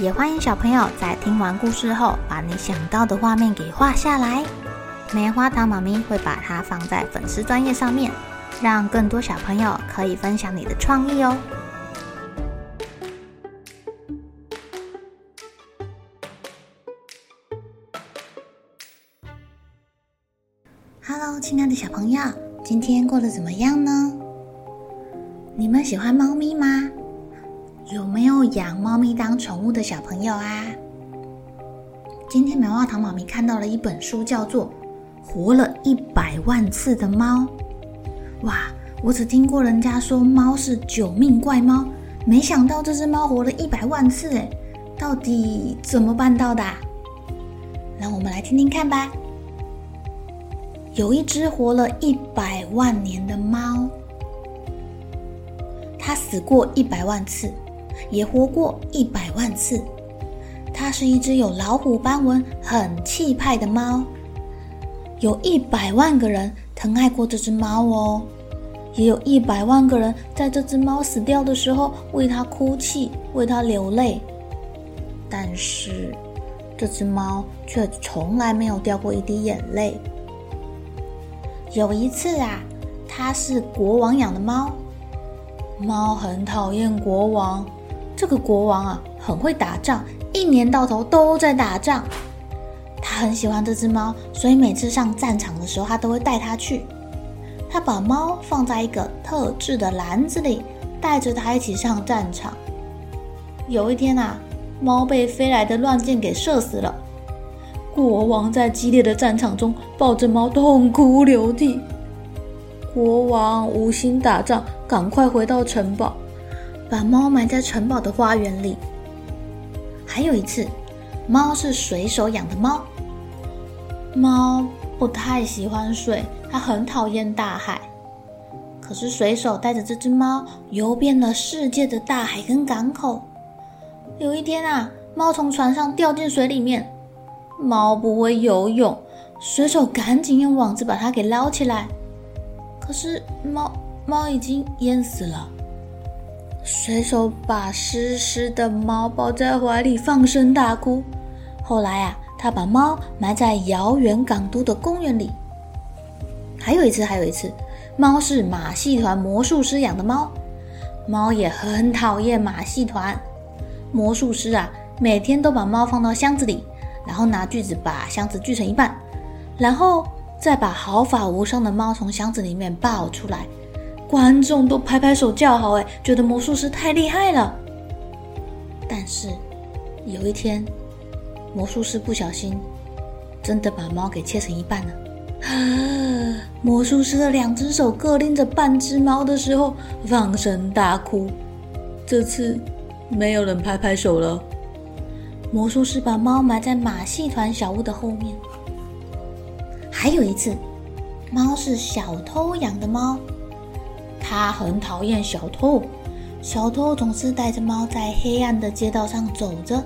也欢迎小朋友在听完故事后，把你想到的画面给画下来。棉花糖妈咪会把它放在粉丝专页上面，让更多小朋友可以分享你的创意哦。Hello，亲爱的小朋友，今天过得怎么样呢？你们喜欢猫咪吗？有没有养猫咪当宠物的小朋友啊？今天棉花糖妈咪看到了一本书，叫做《活了一百万次的猫》。哇，我只听过人家说猫是九命怪猫，没想到这只猫活了一百万次，诶，到底怎么办到的？让我们来听听看吧。有一只活了一百万年的猫，它死过一百万次。也活过一百万次，它是一只有老虎斑纹、很气派的猫。有一百万个人疼爱过这只猫哦，也有一百万个人在这只猫死掉的时候为它哭泣、为它流泪。但是，这只猫却从来没有掉过一滴眼泪。有一次啊，它是国王养的猫，猫很讨厌国王。这个国王啊，很会打仗，一年到头都在打仗。他很喜欢这只猫，所以每次上战场的时候，他都会带它去。他把猫放在一个特制的篮子里，带着它一起上战场。有一天啊，猫被飞来的乱箭给射死了。国王在激烈的战场中抱着猫痛哭流涕。国王无心打仗，赶快回到城堡。把猫埋在城堡的花园里。还有一次，猫是水手养的猫。猫不太喜欢水，它很讨厌大海。可是水手带着这只猫游遍了世界的大海跟港口。有一天啊，猫从船上掉进水里面。猫不会游泳，水手赶紧用网子把它给捞起来。可是猫猫已经淹死了。随手把湿湿的猫抱在怀里，放声大哭。后来啊，他把猫埋在遥远港都的公园里。还有一次，还有一次，猫是马戏团魔术师养的猫，猫也很讨厌马戏团。魔术师啊，每天都把猫放到箱子里，然后拿锯子把箱子锯成一半，然后再把毫发无伤的猫从箱子里面抱出来。观众都拍拍手叫好，哎，觉得魔术师太厉害了。但是有一天，魔术师不小心真的把猫给切成一半了。啊！魔术师的两只手各拎着半只猫的时候，放声大哭。这次没有人拍拍手了。魔术师把猫埋在马戏团小屋的后面。还有一次，猫是小偷养的猫。他很讨厌小偷，小偷总是带着猫在黑暗的街道上走着。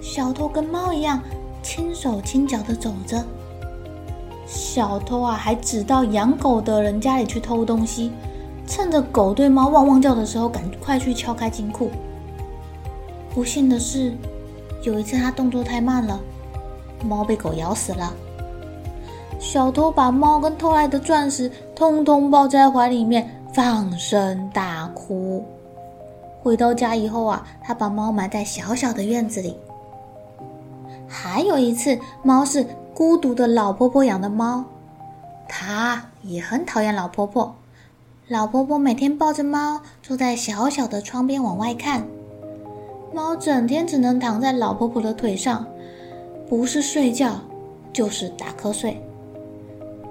小偷跟猫一样，轻手轻脚的走着。小偷啊，还只到养狗的人家里去偷东西，趁着狗对猫汪汪叫的时候，赶快去撬开金库。不幸的是，有一次他动作太慢了，猫被狗咬死了。小偷把猫跟偷来的钻石通通抱在怀里面。放声大哭。回到家以后啊，他把猫埋在小小的院子里。还有一次，猫是孤独的老婆婆养的猫，它也很讨厌老婆婆。老婆婆每天抱着猫坐在小小的窗边往外看，猫整天只能躺在老婆婆的腿上，不是睡觉就是打瞌睡。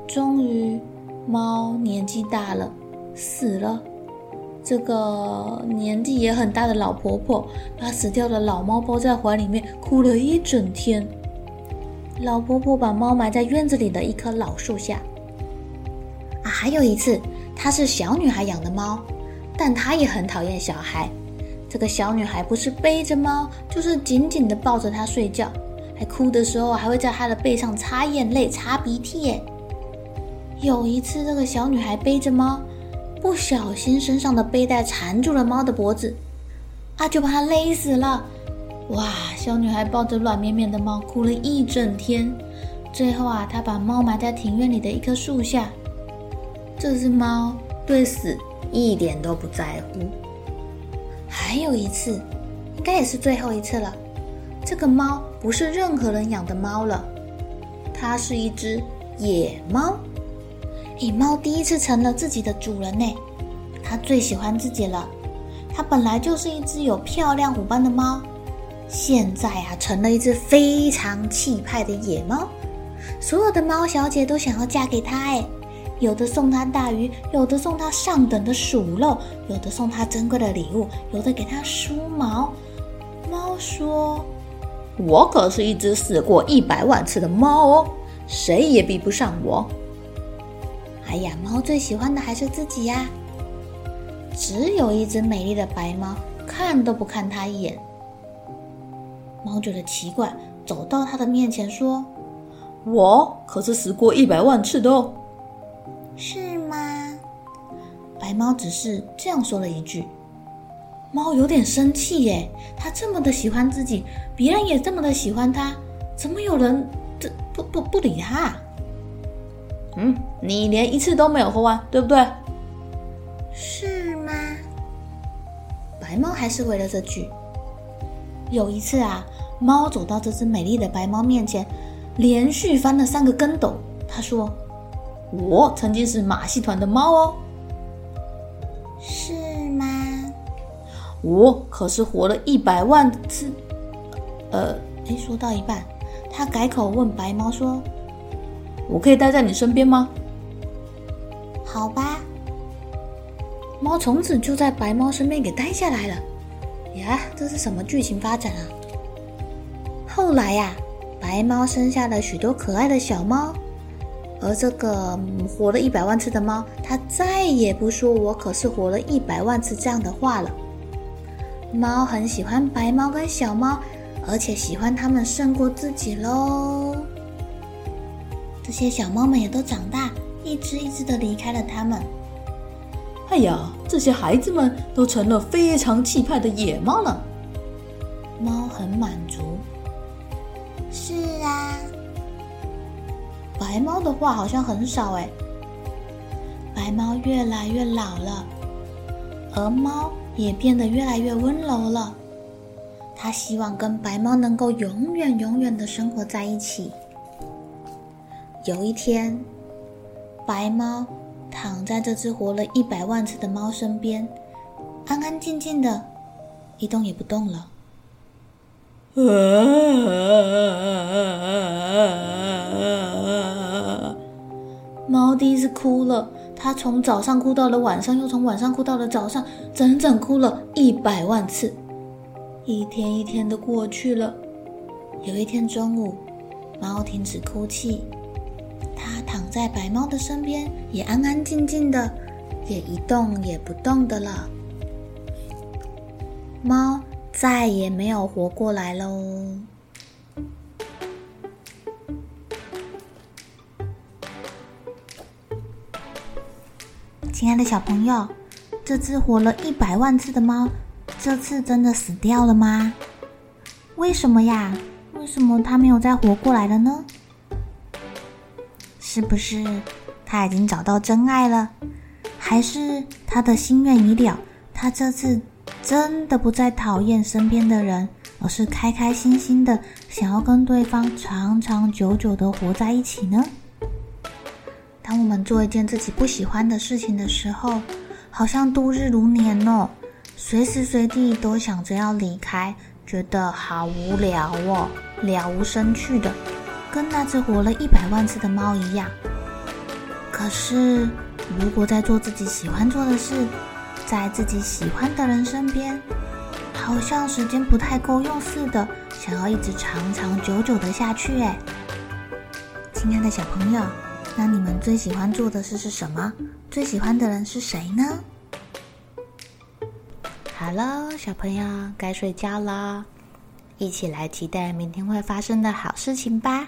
终于，猫年纪大了。死了，这个年纪也很大的老婆婆把死掉的老猫抱在怀里面，哭了一整天。老婆婆把猫埋在院子里的一棵老树下。啊，还有一次，她是小女孩养的猫，但她也很讨厌小孩。这个小女孩不是背着猫，就是紧紧的抱着它睡觉，还哭的时候还会在它的背上擦眼泪、擦鼻涕。耶。有一次，这个小女孩背着猫。不小心，身上的背带缠住了猫的脖子，啊，就把它勒死了。哇！小女孩抱着软绵绵的猫哭了一整天。最后啊，她把猫埋在庭院里的一棵树下。这只猫对死一点都不在乎。还有一次，应该也是最后一次了。这个猫不是任何人养的猫了，它是一只野猫。野猫第一次成了自己的主人呢，它最喜欢自己了。它本来就是一只有漂亮虎斑的猫，现在啊成了一只非常气派的野猫。所有的猫小姐都想要嫁给他，哎，有的送他大鱼，有的送他上等的鼠肉，有的送他珍贵的礼物，有的给他梳毛。猫说：“我可是一只死过一百万次的猫哦，谁也比不上我。”哎呀，猫最喜欢的还是自己呀！只有一只美丽的白猫，看都不看它一眼。猫觉得奇怪，走到它的面前说：“我可是死过一百万次的哦。”是吗？白猫只是这样说了一句。猫有点生气耶，它这么的喜欢自己，别人也这么的喜欢它，怎么有人这不不不理它？嗯，你连一次都没有喝完，对不对？是吗？白猫还是回了这句。有一次啊，猫走到这只美丽的白猫面前，连续翻了三个跟斗。他说：“我曾经是马戏团的猫哦。”是吗？我可是活了一百万次。呃，诶，说到一半，他改口问白猫说。我可以待在你身边吗？好吧。猫从此就在白猫身边给待下来了。呀，这是什么剧情发展啊？后来呀，白猫生下了许多可爱的小猫，而这个活了一百万次的猫，它再也不说“我可是活了一百万次”这样的话了。猫很喜欢白猫跟小猫，而且喜欢它们胜过自己喽。这些小猫们也都长大，一只一只的离开了它们。哎呀，这些孩子们都成了非常气派的野猫了。猫很满足。是啊，白猫的话好像很少哎。白猫越来越老了，而猫也变得越来越温柔了。它希望跟白猫能够永远永远的生活在一起。有一天，白猫躺在这只活了一百万次的猫身边，安安静静的，一动也不动了。猫第一次哭了，它从早上哭到了晚上，又从晚上哭到了早上，整整哭了一百万次。一天一天的过去了，有一天中午，猫停止哭泣。它躺在白猫的身边，也安安静静的，也一动也不动的了。猫再也没有活过来喽。亲爱的小朋友，这只活了一百万次的猫，这次真的死掉了吗？为什么呀？为什么它没有再活过来了呢？是不是他已经找到真爱了？还是他的心愿已了？他这次真的不再讨厌身边的人，而是开开心心的想要跟对方长长久久的活在一起呢？当我们做一件自己不喜欢的事情的时候，好像度日如年哦，随时随地都想着要离开，觉得好无聊哦，了无生趣的。跟那只活了一百万次的猫一样。可是，如果在做自己喜欢做的事，在自己喜欢的人身边，好像时间不太够用似的，想要一直长长久久的下去。哎，亲爱的小朋友，那你们最喜欢做的事是什么？最喜欢的人是谁呢？好喽，小朋友该睡觉了，一起来期待明天会发生的好事情吧。